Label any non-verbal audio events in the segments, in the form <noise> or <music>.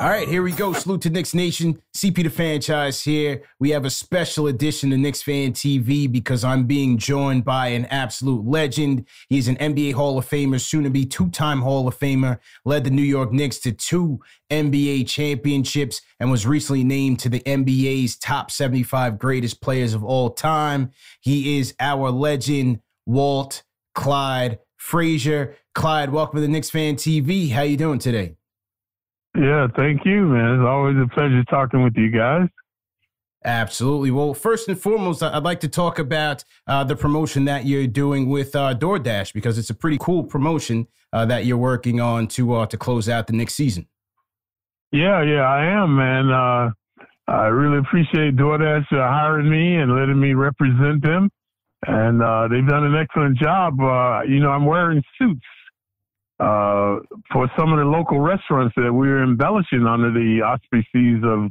All right, here we go. Salute to Knicks Nation. CP the franchise here. We have a special edition of Knicks Fan TV because I'm being joined by an absolute legend. He's an NBA Hall of Famer, soon to be two time Hall of Famer, led the New York Knicks to two NBA championships, and was recently named to the NBA's top 75 greatest players of all time. He is our legend, Walt Clyde Frazier. Clyde, welcome to the Knicks Fan TV. How you doing today? Yeah, thank you, man. It's always a pleasure talking with you guys. Absolutely. Well, first and foremost, I'd like to talk about uh, the promotion that you're doing with uh, DoorDash because it's a pretty cool promotion uh, that you're working on to uh, to close out the next season. Yeah, yeah, I am, man. Uh, I really appreciate DoorDash uh, hiring me and letting me represent them, and they've done an excellent job. you know, I'm wearing suits uh, for some of the local restaurants that we're embellishing under the auspices of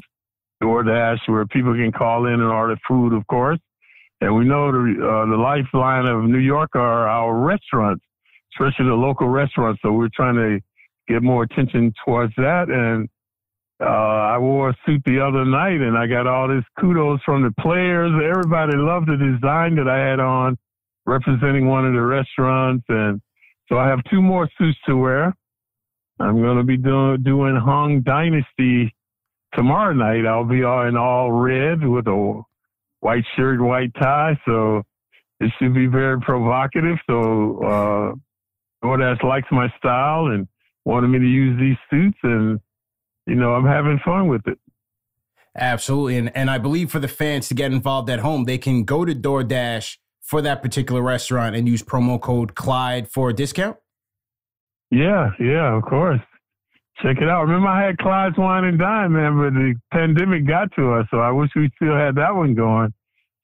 DoorDash, where people can call in and order food, of course. And we know the uh, the lifeline of New York are our restaurants, especially the local restaurants. So we're trying to get more attention towards that. And uh, I wore a suit the other night, and I got all this kudos from the players. Everybody loved the design that I had on, representing one of the restaurants, and so I have two more suits to wear. I'm going to be doing doing Han Dynasty tomorrow night. I'll be all in all red with a white shirt, white tie. So it should be very provocative. So uh, DoorDash likes my style and wanted me to use these suits, and you know I'm having fun with it. Absolutely, and and I believe for the fans to get involved at home, they can go to DoorDash for that particular restaurant and use promo code Clyde for a discount? Yeah, yeah, of course. Check it out. Remember, I had Clyde's Wine and Dine, man, but the pandemic got to us, so I wish we still had that one going.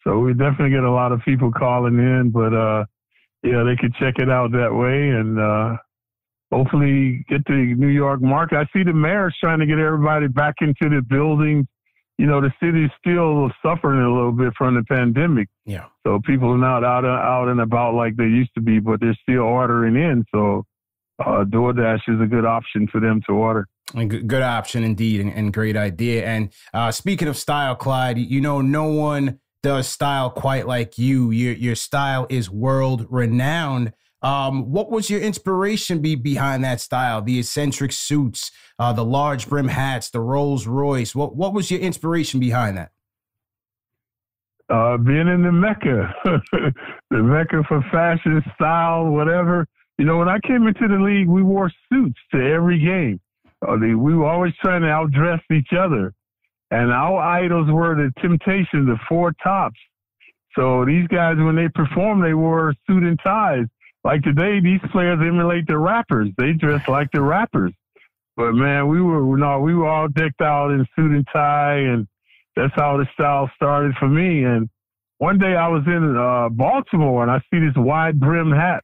So we definitely get a lot of people calling in, but uh, yeah, they could check it out that way and uh, hopefully get the New York market. I see the mayor's trying to get everybody back into the buildings you know, the city's still suffering a little bit from the pandemic. Yeah. So people are not out out and about like they used to be, but they're still ordering in. So uh, DoorDash is a good option for them to order. A good option indeed, and, and great idea. And uh, speaking of style, Clyde, you know, no one does style quite like you. Your your style is world renowned. Um, what was your inspiration be behind that style? The eccentric suits, uh, the large brim hats, the Rolls Royce. What what was your inspiration behind that? uh, being in the Mecca, <laughs> the Mecca for fashion, style, whatever. You know, when I came into the league, we wore suits to every game. Uh, we were always trying to outdress each other. And our idols were the Temptations, the Four Tops. So these guys, when they perform, they wore suit and ties. Like today, these players emulate the rappers. They dress like the rappers. But man, we were no, we were all decked out in suit and tie, and that's how the style started for me. And one day I was in uh, Baltimore and I see this wide brim hat.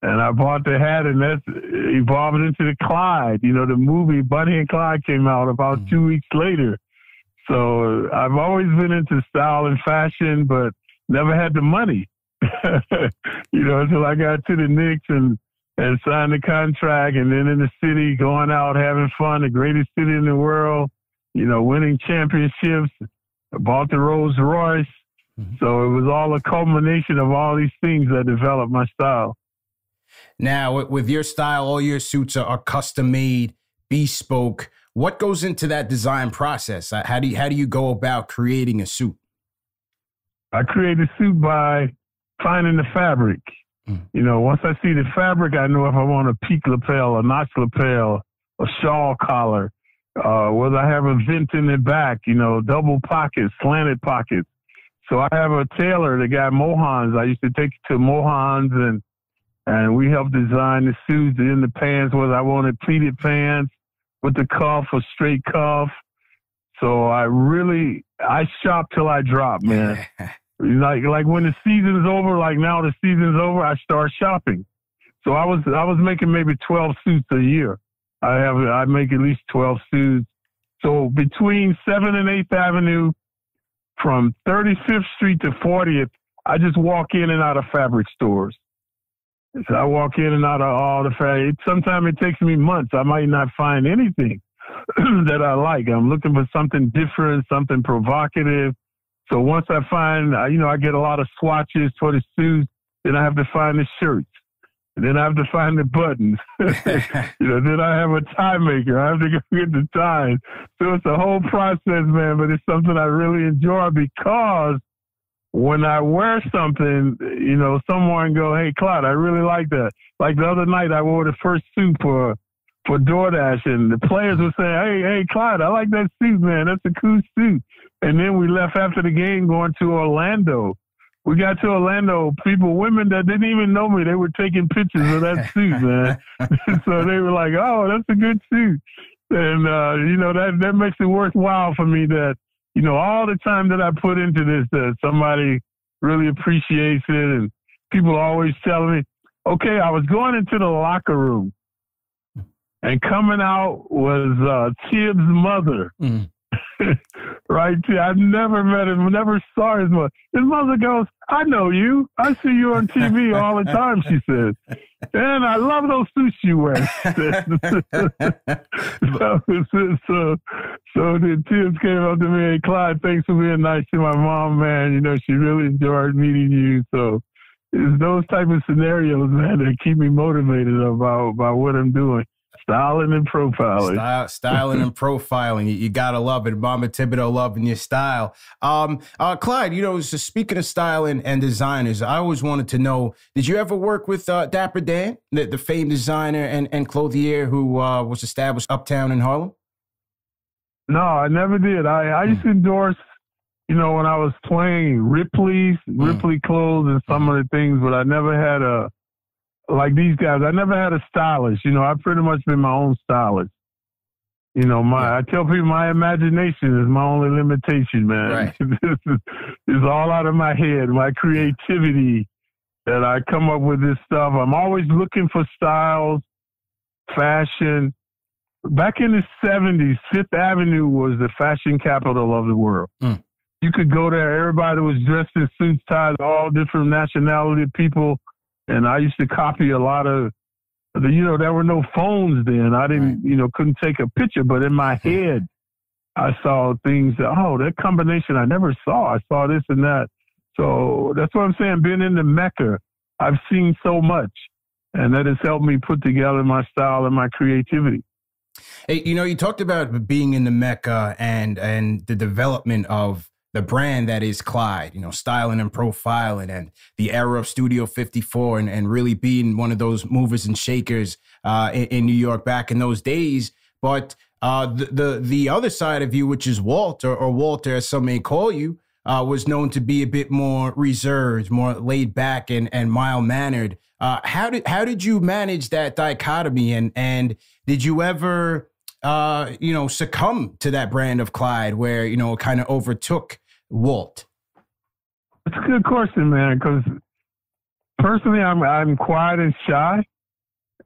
And I bought the hat and that's evolved into the Clyde. You know, the movie Bonnie and Clyde came out about mm-hmm. two weeks later. So I've always been into style and fashion, but never had the money. <laughs> you know, until I got to the Knicks and and signed the contract and then in the city going out having fun, the greatest city in the world, you know, winning championships, bought the Rolls Royce. Mm-hmm. So it was all a culmination of all these things that developed my style. Now, with your style, all your suits are, custom made, bespoke. What goes into that design process? How do you, how do you go about creating a suit? I create a suit by finding the fabric. Mm. You know, once I see the fabric, I know if I want a peak lapel, a notch lapel, a shawl collar, uh, whether I have a vent in the back, you know, double pockets, slanted pockets. So I have a tailor, the guy Mohans. I used to take to Mohans and and we helped design the suits and the pants, whether I wanted pleated pants with the cuff or straight cuff. So I really I shop till I drop, man. <laughs> like like when the season's over, like now the season's over, I start shopping. So I was I was making maybe twelve suits a year. I have I make at least twelve suits. So between Seventh and Eighth Avenue, from 35th Street to 40th, I just walk in and out of fabric stores. So I walk in and out of all the fabric. Sometimes it takes me months. I might not find anything <clears throat> that I like. I'm looking for something different, something provocative. So once I find, uh, you know, I get a lot of swatches for the suits, then I have to find the shirts. And then I have to find the buttons. <laughs> you know, then I have a tie maker. I have to go get the ties. So it's a whole process, man, but it's something I really enjoy because when I wear something, you know, someone go, Hey, Clyde, I really like that. Like the other night, I wore the first suit for, for DoorDash and the players were saying, Hey, hey, Clyde, I like that suit, man. That's a cool suit. And then we left after the game going to Orlando we got to Orlando, people, women that didn't even know me, they were taking pictures of that suit, <laughs> man. <laughs> so they were like, "Oh, that's a good suit," and uh, you know that that makes it worthwhile for me that you know all the time that I put into this, that somebody really appreciates it, and people always telling me, "Okay, I was going into the locker room." And coming out was uh, Thibs' mother. Mm. <laughs> right? I never met him, never saw his mother. His mother goes, I know you. I see you on TV all the time, she says. And I love those suits you wear. <laughs> so, so, so the Thibs came up to me, hey, Clyde, thanks for being nice to my mom, man. You know, she really enjoyed meeting you. So it's those type of scenarios, man, that keep me motivated about, about what I'm doing. Styling and profiling. Style, styling and <laughs> profiling. You, you, gotta love it. Mama Thibodeau loving your style. Um, uh, Clyde, you know, so speaking of styling and designers, I always wanted to know, did you ever work with uh, Dapper Dan, the, the famed designer and, and clothier who uh, was established uptown in Harlem? No, I never did. I, I used to endorse, you know, when I was playing Ripley's, mm. Ripley clothes and some mm. of the things, but I never had a like these guys. I never had a stylist. You know, I've pretty much been my own stylist. You know, my yeah. I tell people my imagination is my only limitation, man. Right. <laughs> this is, is all out of my head. My creativity that I come up with this stuff. I'm always looking for styles, fashion. Back in the 70s, Fifth Avenue was the fashion capital of the world. Mm. You could go there, everybody was dressed in suits, ties, all different nationality people and I used to copy a lot of the, you know, there were no phones then. I didn't, right. you know, couldn't take a picture, but in my <laughs> head, I saw things that, oh, that combination I never saw. I saw this and that. So that's what I'm saying. Being in the Mecca, I've seen so much, and that has helped me put together my style and my creativity. Hey, you know, you talked about being in the Mecca and and the development of the brand that is Clyde, you know, styling and profiling and the era of Studio 54 and, and really being one of those movers and shakers uh, in, in, New York back in those days. But uh, the, the, the other side of you, which is Walter or Walter, as some may call you, uh, was known to be a bit more reserved, more laid back and, and mild mannered. Uh, how did how did you manage that dichotomy and and did you ever uh, you know, succumb to that brand of Clyde where, you know, it kind of overtook Walt? It's a good question, man, because personally, I'm, I'm quiet and shy.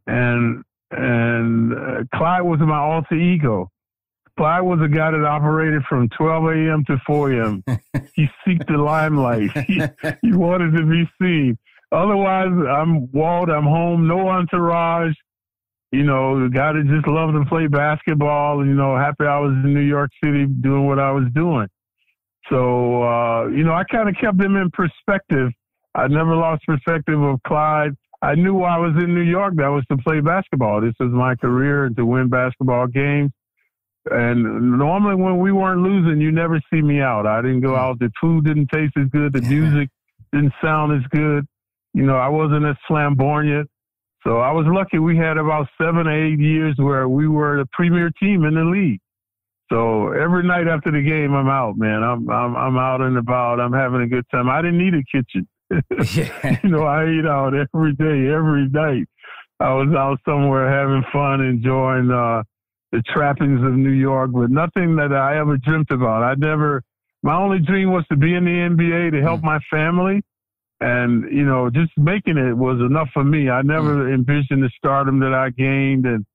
And, and uh, Clyde was my alter ego. Clyde was a guy that operated from 12 a.m. to 4 a.m. <laughs> he seeked the limelight. He, he wanted to be seen. Otherwise, I'm Walt. I'm home. No entourage you know, the guy that just loved to play basketball, you know, happy I was in New York City doing what I was doing. So, uh, you know, I kind of kept him in perspective. I never lost perspective of Clyde. I knew I was in New York, that was to play basketball. This was my career and to win basketball games. And normally when we weren't losing, you never see me out. I didn't go out. The food didn't taste as good. The music didn't sound as good. You know, I wasn't as flamboyant. So I was lucky. We had about seven or eight years where we were the premier team in the league. So every night after the game, I'm out, man. I'm I'm I'm out and about. I'm having a good time. I didn't need a kitchen. <laughs> yeah. you know, I eat out every day, every night. I was out somewhere having fun, enjoying uh, the trappings of New York, but nothing that I ever dreamt about. I never. My only dream was to be in the NBA to help mm. my family and you know just making it was enough for me. I never mm. envisioned the stardom that i gained. And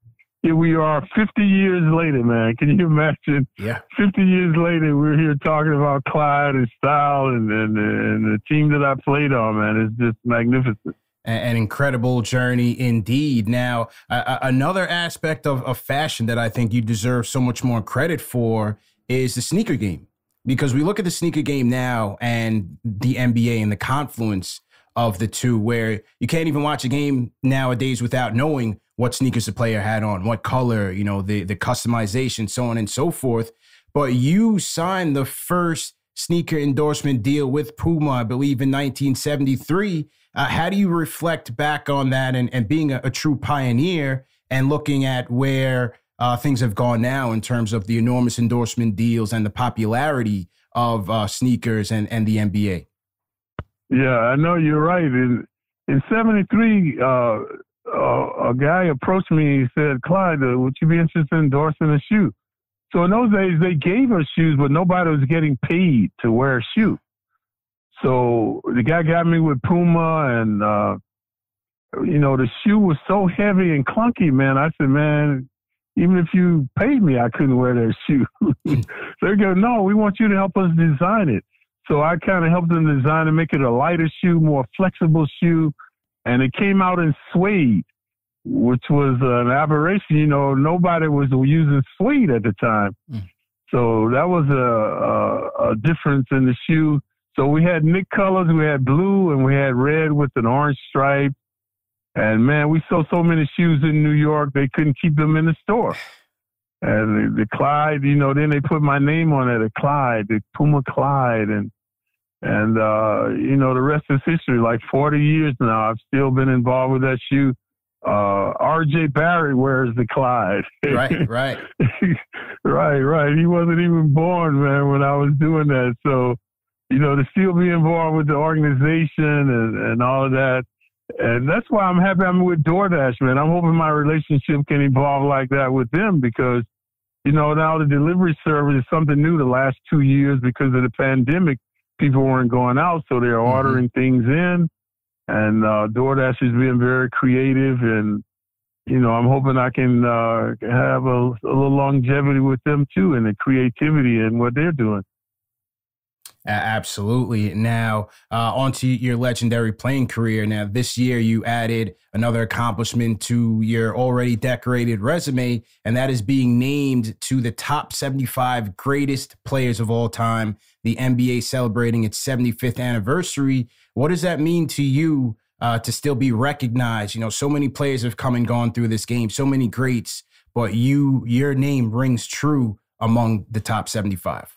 here we are 50 years later man. Can you imagine? Yeah. 50 years later we're here talking about clyde and style and, and, and the team that i played on man. It's just magnificent. An incredible journey indeed. Now, uh, another aspect of, of fashion that I think you deserve so much more credit for is the sneaker game because we look at the sneaker game now and the NBA and the confluence of the two, where you can't even watch a game nowadays without knowing what sneakers the player had on, what color, you know, the the customization, so on and so forth. But you signed the first sneaker endorsement deal with Puma, I believe, in 1973. Uh, how do you reflect back on that and, and being a, a true pioneer and looking at where uh, things have gone now in terms of the enormous endorsement deals and the popularity of uh, sneakers and, and the NBA. Yeah, I know you're right. In in '73, uh, uh, a guy approached me. He said, "Clyde, uh, would you be interested in endorsing a shoe?" So in those days, they gave us shoes, but nobody was getting paid to wear a shoe. So the guy got me with Puma, and uh, you know the shoe was so heavy and clunky, man. I said, "Man, even if you paid me, I couldn't wear that shoe. <laughs> they go, no, we want you to help us design it. So I kind of helped them design and make it a lighter shoe, more flexible shoe. And it came out in suede, which was an aberration. You know, nobody was using suede at the time. Mm. So that was a, a, a difference in the shoe. So we had Knick colors. We had blue and we had red with an orange stripe and man, we sold so many shoes in New York, they couldn't keep them in the store. And the, the Clyde, you know, then they put my name on it, the Clyde, the Puma Clyde, and and uh, you know, the rest is history. Like 40 years now, I've still been involved with that shoe. Uh, R.J. Barrett wears the Clyde. Right, <laughs> right, right, right. He wasn't even born, man, when I was doing that. So, you know, to still be involved with the organization and, and all of that, and that's why I'm happy I'm with DoorDash, man. I'm hoping my relationship can evolve like that with them because, you know, now the delivery service is something new the last two years because of the pandemic. People weren't going out, so they're mm-hmm. ordering things in. And uh, DoorDash is being very creative. And, you know, I'm hoping I can uh, have a, a little longevity with them too and the creativity and what they're doing. Absolutely. Now, uh, onto your legendary playing career. Now, this year you added another accomplishment to your already decorated resume, and that is being named to the top 75 greatest players of all time. The NBA celebrating its 75th anniversary. What does that mean to you uh, to still be recognized? You know, so many players have come and gone through this game, so many greats, but you, your name rings true among the top 75.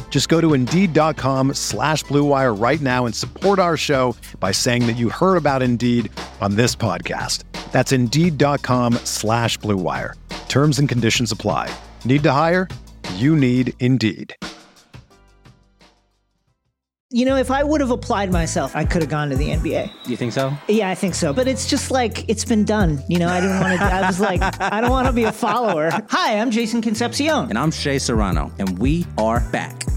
Just go to Indeed.com slash BlueWire right now and support our show by saying that you heard about Indeed on this podcast. That's Indeed.com slash BlueWire. Terms and conditions apply. Need to hire? You need Indeed. You know, if I would have applied myself, I could have gone to the NBA. You think so? Yeah, I think so. But it's just like it's been done. You know, I didn't want to. I was like, I don't want to be a follower. Hi, I'm Jason Concepcion, and I'm Shea Serrano, and we are back.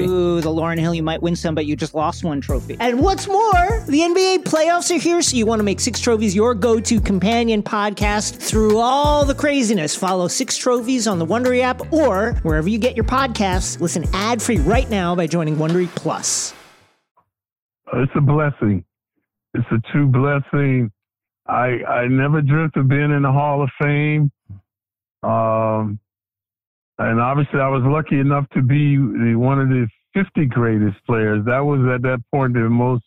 Ooh, the Lauryn Hill, you might win some, but you just lost one trophy. And what's more, the NBA playoffs are here, so you want to make Six Trophies your go to companion podcast through all the craziness. Follow Six Trophies on the Wondery app or wherever you get your podcasts. Listen ad free right now by joining Wondery Plus. It's a blessing. It's a true blessing. I I never dreamt of being in the Hall of Fame. Um, and obviously, I was lucky enough to be one of the 50 greatest players. That was at that point the most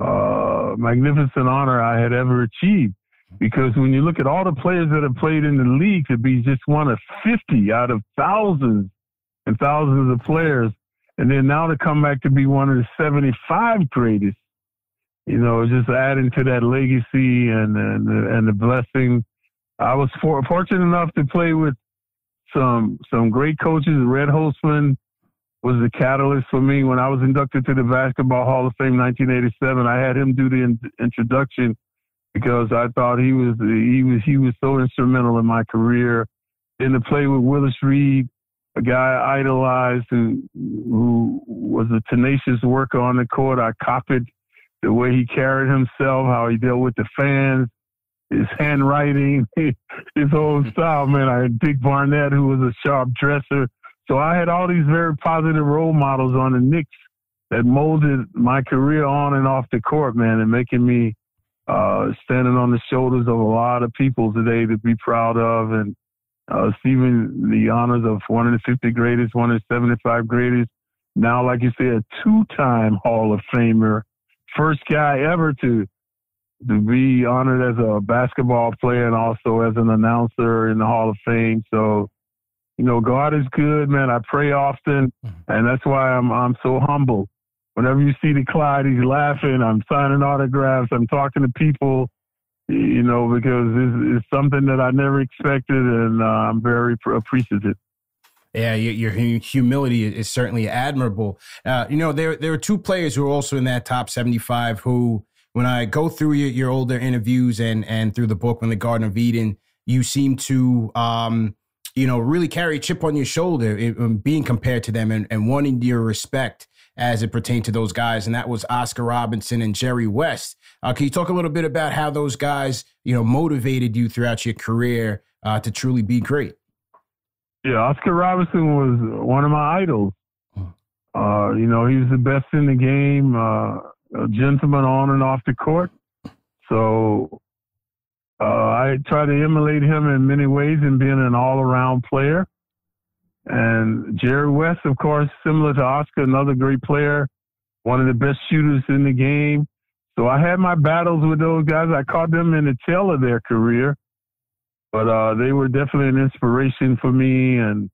uh, magnificent honor I had ever achieved. Because when you look at all the players that have played in the league, to be just one of 50 out of thousands and thousands of players, and then now to come back to be one of the 75 greatest, you know, just adding to that legacy and and, and the blessing. I was for, fortunate enough to play with some some great coaches. Red Holzman was the catalyst for me when I was inducted to the Basketball Hall of Fame 1987. I had him do the in, introduction because I thought he was he was he was so instrumental in my career. And to play with Willis Reed, a guy I idolized who who was a tenacious worker on the court. I copied the way he carried himself, how he dealt with the fans, his handwriting, <laughs> his whole style. Man, I had Dick Barnett, who was a sharp dresser. So I had all these very positive role models on the Knicks that molded my career on and off the court, man, and making me uh, standing on the shoulders of a lot of people today to be proud of and uh, receiving the honors of one of the 50 greatest, one of the 75 greatest. Now, like you said, a two-time Hall of Famer, first guy ever to to be honored as a basketball player and also as an announcer in the Hall of Fame. So, you know, God is good, man. I pray often, and that's why I'm I'm so humble. Whenever you see the Clyde, he's laughing. I'm signing autographs. I'm talking to people you know, because it's, it's, something that I never expected, and uh, I'm very appreciative. Yeah, your, humility is certainly admirable. Uh, you know, there there are two players who are also in that top 75 who, when I go through your, your older interviews and and through the book, when the Garden of Eden, you seem to, um, you know, really carry a chip on your shoulder in, being compared to them and, and wanting your respect as it pertained to those guys, and that was Oscar Robertson and Jerry West. Uh, can you talk a little bit about how those guys, you know, motivated you throughout your career uh, to truly be great? Yeah, Oscar Robertson was one of my idols. Hmm. Uh, you know, he was the best in the game, uh, a gentleman on and off the court. So uh, I try to emulate him in many ways in being an all-around player. And Jerry West, of course, similar to Oscar, another great player, one of the best shooters in the game. So I had my battles with those guys. I caught them in the tail of their career. but uh, they were definitely an inspiration for me. And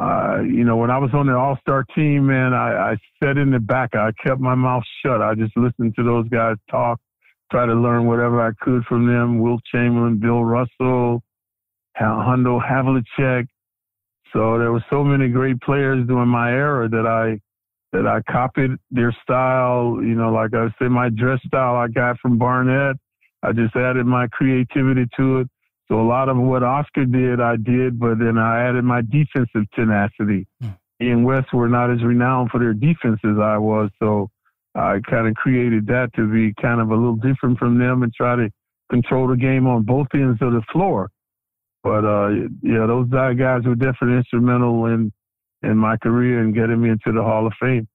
uh, you know, when I was on the All Star team, man, I, I sat in the back. I kept my mouth shut. I just listened to those guys talk, try to learn whatever I could from them. Wilt Chamberlain, Bill Russell, Hondo Havlicek. So there were so many great players during my era that I that I copied their style. You know, like I said, my dress style I got from Barnett. I just added my creativity to it. So a lot of what Oscar did, I did, but then I added my defensive tenacity. Mm. Ian West were not as renowned for their defense as I was, so I kind of created that to be kind of a little different from them and try to control the game on both ends of the floor. But uh, yeah, those guys were definitely instrumental in in my career and getting me into the Hall of Fame.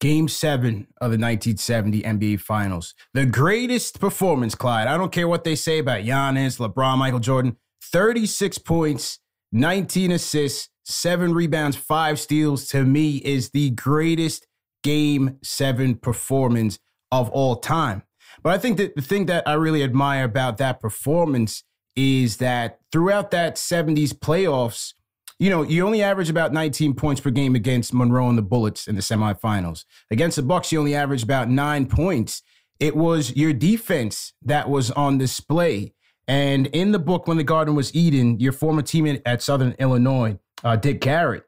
Game seven of the 1970 NBA Finals. The greatest performance, Clyde. I don't care what they say about Giannis, LeBron, Michael Jordan. 36 points, 19 assists, seven rebounds, five steals. To me, is the greatest game seven performance of all time. But I think that the thing that I really admire about that performance is that throughout that 70s playoffs, you know, you only average about 19 points per game against Monroe and the Bullets in the semifinals. Against the Bucks, you only averaged about nine points. It was your defense that was on display. And in the book, When the Garden Was Eden, your former teammate at Southern Illinois, uh, Dick Garrett,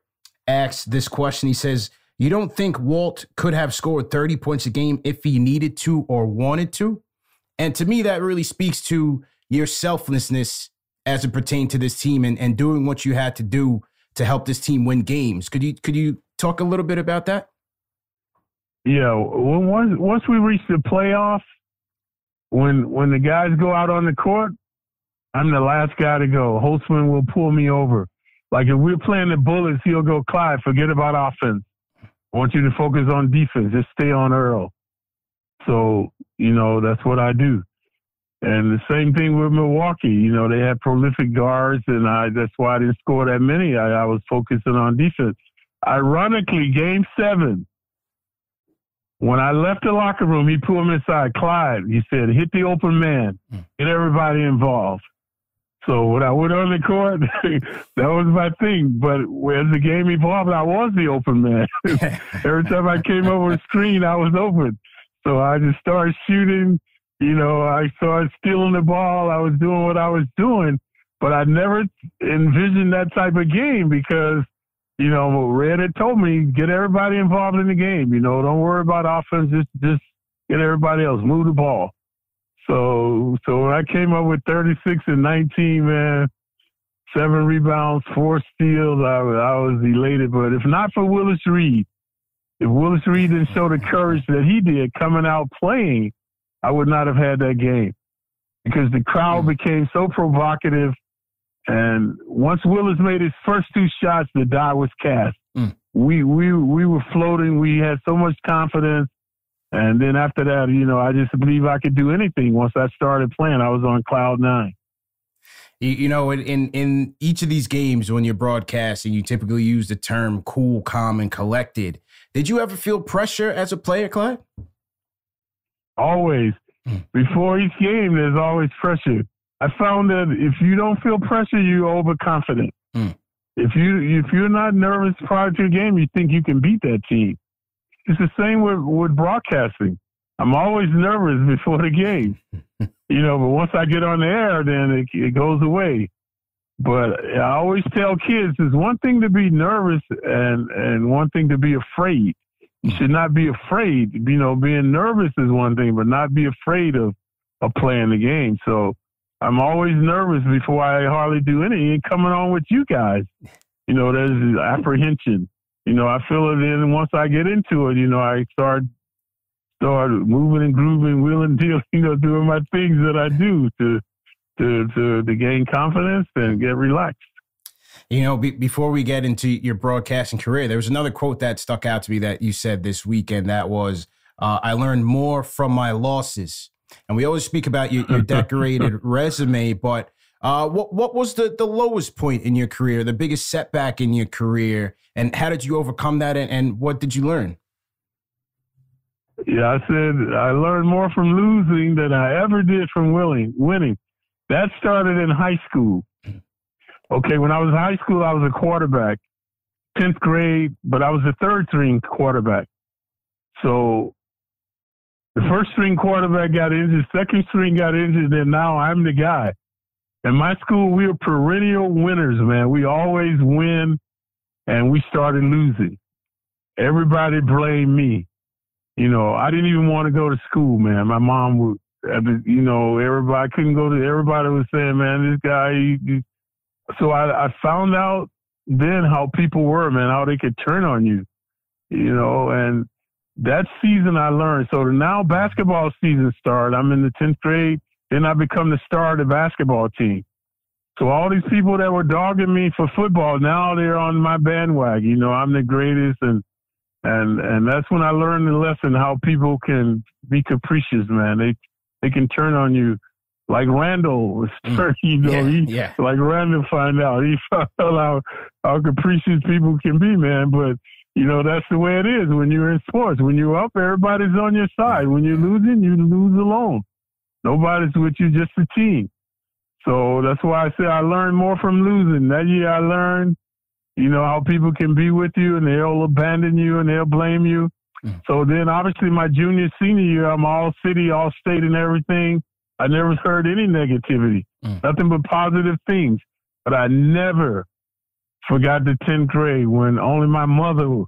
asks this question. He says, You don't think Walt could have scored 30 points a game if he needed to or wanted to? And to me, that really speaks to your selflessness as it pertained to this team and, and doing what you had to do to help this team win games. Could you could you talk a little bit about that? Yeah, once once we reach the playoffs, when when the guys go out on the court, I'm the last guy to go. Holzman will pull me over. Like if we're playing the Bullets, he'll go, Clyde, forget about offense. I want you to focus on defense. Just stay on Earl. So, you know, that's what I do. And the same thing with Milwaukee. You know, they had prolific guards, and I that's why I didn't score that many. I, I was focusing on defense. Ironically, game seven, when I left the locker room, he pulled me aside. Clyde, he said, hit the open man, hmm. get everybody involved. So when I went on the court, <laughs> that was my thing. But as the game evolved, I was the open man. <laughs> <laughs> Every time I came over the screen, I was open. So I just started shooting you know, I started stealing the ball. I was doing what I was doing, but I never envisioned that type of game because, you know, Red had told me get everybody involved in the game. You know, don't worry about offense. Just just get everybody else move the ball. So so when I came up with 36 and 19, man, seven rebounds, four steals, I, I was elated. But if not for Willis Reed, if Willis Reed didn't show the courage that he did coming out playing I would not have had that game because the crowd mm. became so provocative. And once Willis made his first two shots, the die was cast. Mm. We we we were floating. We had so much confidence. And then after that, you know, I just believe I could do anything. Once I started playing, I was on cloud nine. You know, in in each of these games, when you're broadcasting, you typically use the term cool, calm, and collected. Did you ever feel pressure as a player, Clyde? Always. Mm. Before each game, there's always pressure. I found that if you don't feel pressure, you're overconfident. Mm. If you if you're not nervous prior to a game, you think you can beat that team. It's the same with, with broadcasting. I'm always nervous before the game, <laughs> you know. But once I get on the air, then it, it goes away. But I always tell kids, it's one thing to be nervous and and one thing to be afraid you should not be afraid. You know, being nervous is one thing, but not be afraid of, of playing the game. So I'm always nervous before I hardly do anything. Coming on with you guys, you know, there's apprehension. You know, I feel it in once I get into it, you know, I start start moving and grooving, wheeling, <laughs> dealing, you know, doing my things that I do to to to, to gain confidence and get relaxed. You know, be, before we get into your broadcasting career, there was another quote that stuck out to me that you said this weekend. That was, uh, "I learned more from my losses." And we always speak about your, your <laughs> decorated resume, but uh, what what was the the lowest point in your career, the biggest setback in your career, and how did you overcome that? And, and what did you learn? Yeah, I said I learned more from losing than I ever did from winning. Winning, that started in high school. Okay, when I was in high school, I was a quarterback, 10th grade, but I was the third string quarterback. So the first string quarterback got injured, second string got injured, and now I'm the guy. In my school, we were perennial winners, man. We always win, and we started losing. Everybody blamed me. You know, I didn't even want to go to school, man. My mom would, you know, everybody couldn't go to. Everybody was saying, "Man, this guy." He. So I, I found out then how people were, man, how they could turn on you, you know, and that season I learned. So now basketball season started. I'm in the 10th grade. Then I become the star of the basketball team. So all these people that were dogging me for football, now they're on my bandwagon. You know, I'm the greatest and and and that's when I learned the lesson how people can be capricious, man. They they can turn on you. Like Randle was, mm. you know, yeah, he, yeah. like Randle find out he <laughs> found out how, how capricious people can be, man. But you know, that's the way it is when you're in sports. When you're up, everybody's on your side. When you're losing, you lose alone. Nobody's with you, just the team. So that's why I say I learned more from losing. That year I learned, you know, how people can be with you and they'll abandon you and they'll blame you. Mm. So then obviously my junior, senior year, I'm all city, all state and everything. I never heard any negativity, mm. nothing but positive things. But I never forgot the 10th grade when only my mother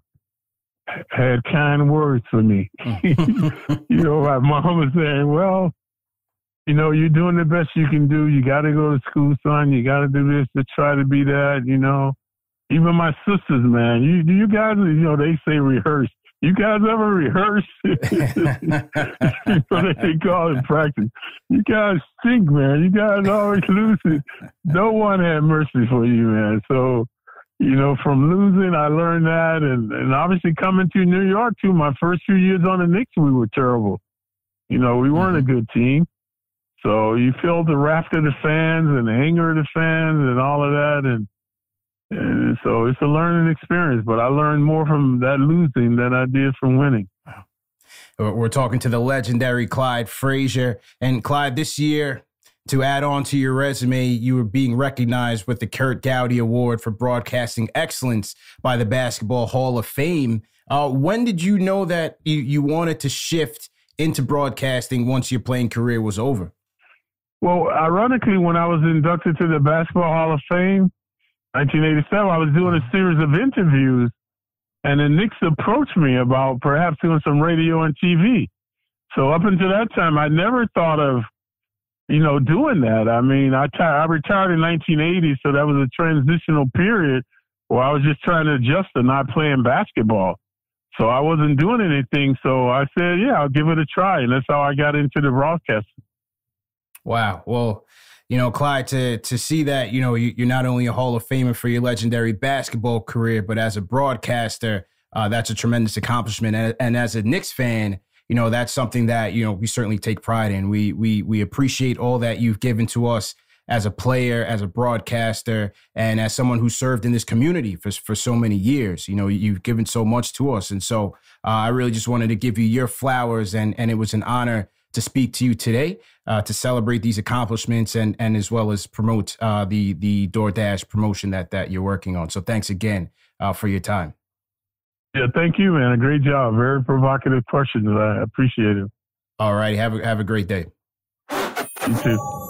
had kind words for me. <laughs> Mm. you know, my mom was saying, well, you know, you're doing the best you can do. You got to go to school, son. You got to do this to try to be that, you know. Even my sisters, man, you you guys, you know, they say rehearse. You guys ever rehearse? <laughs> what they call it practice. You guys stink, man. You guys always lose it. No one had mercy for you, man. So, you know, from losing, I learned that, and and obviously coming to New York too. My first few years on the Knicks, we were terrible. You know, we weren't mm-hmm. a good team. So you feel the raft of the fans and the anger of the fans and all of that, and and so it's a learning experience. But I learned more from that losing than I did from winning. We're talking to the legendary Clyde Frazier, and Clyde, this year to add on to your resume, you were being recognized with the Curt Gowdy Award for Broadcasting Excellence by the Basketball Hall of Fame. Uh, when did you know that you, you wanted to shift into broadcasting once your playing career was over? Well, ironically, when I was inducted to the Basketball Hall of Fame, 1987, I was doing a mm-hmm. series of interviews, and the Knicks approached me about perhaps doing some radio and TV. So up until that time, I never thought of you know, doing that. I mean, I, t- I retired in 1980, so that was a transitional period where I was just trying to adjust to not playing basketball. So I wasn't doing anything. So I said, yeah, I'll give it a try. And that's how I got into the broadcast. Wow. Well, you know, Clyde, to to see that, you know, you, are not only a Hall of Famer for your legendary basketball career, but as a broadcaster, uh, that's a tremendous accomplishment. And, and as a Knicks fan, you know, that's something that, you know, we certainly take pride in. We we we appreciate all that you've given to us as a player, as a broadcaster, and as someone who served in this community for, for so many years. You know, you've given so much to us. And so uh, I really just wanted to give you your flowers, and, and it was an honor to speak to you today uh, to celebrate these accomplishments and, and as well as promote uh, the, the DoorDash promotion that, that you're working on. So thanks again uh, for your time. Yeah, thank you, man. A great job. Very provocative questions. I appreciate it. All right. Have a, have a great day. You too.